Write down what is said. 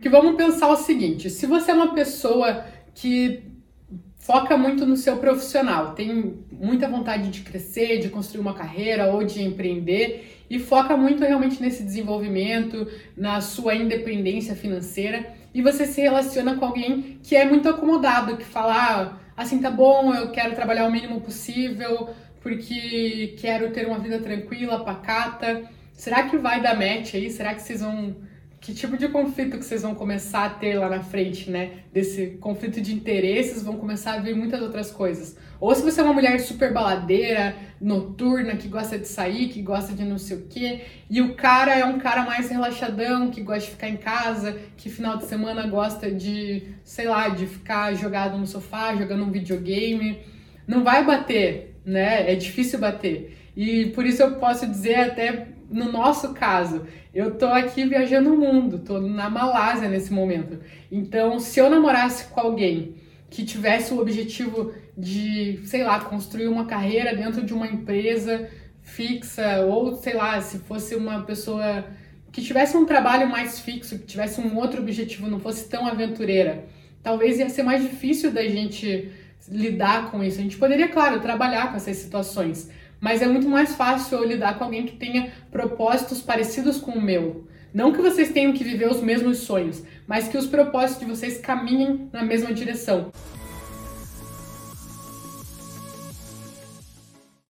Que vamos pensar o seguinte: se você é uma pessoa que foca muito no seu profissional, tem muita vontade de crescer, de construir uma carreira ou de empreender e foca muito realmente nesse desenvolvimento, na sua independência financeira e você se relaciona com alguém que é muito acomodado, que fala ah, assim tá bom, eu quero trabalhar o mínimo possível porque quero ter uma vida tranquila, pacata. Será que vai dar match aí? Será que vocês vão que tipo de conflito que vocês vão começar a ter lá na frente, né? Desse conflito de interesses, vão começar a ver muitas outras coisas. Ou se você é uma mulher super baladeira, noturna, que gosta de sair, que gosta de não sei o quê, e o cara é um cara mais relaxadão, que gosta de ficar em casa, que final de semana gosta de, sei lá, de ficar jogado no sofá, jogando um videogame, não vai bater, né? É difícil bater. E por isso eu posso dizer até no nosso caso, eu tô aqui viajando o mundo, tô na Malásia nesse momento. Então, se eu namorasse com alguém que tivesse o objetivo de, sei lá, construir uma carreira dentro de uma empresa fixa, ou sei lá, se fosse uma pessoa que tivesse um trabalho mais fixo, que tivesse um outro objetivo, não fosse tão aventureira, talvez ia ser mais difícil da gente lidar com isso. A gente poderia, claro, trabalhar com essas situações, mas é muito mais fácil eu lidar com alguém que tenha propósitos parecidos com o meu. Não que vocês tenham que viver os mesmos sonhos, mas que os propósitos de vocês caminhem na mesma direção.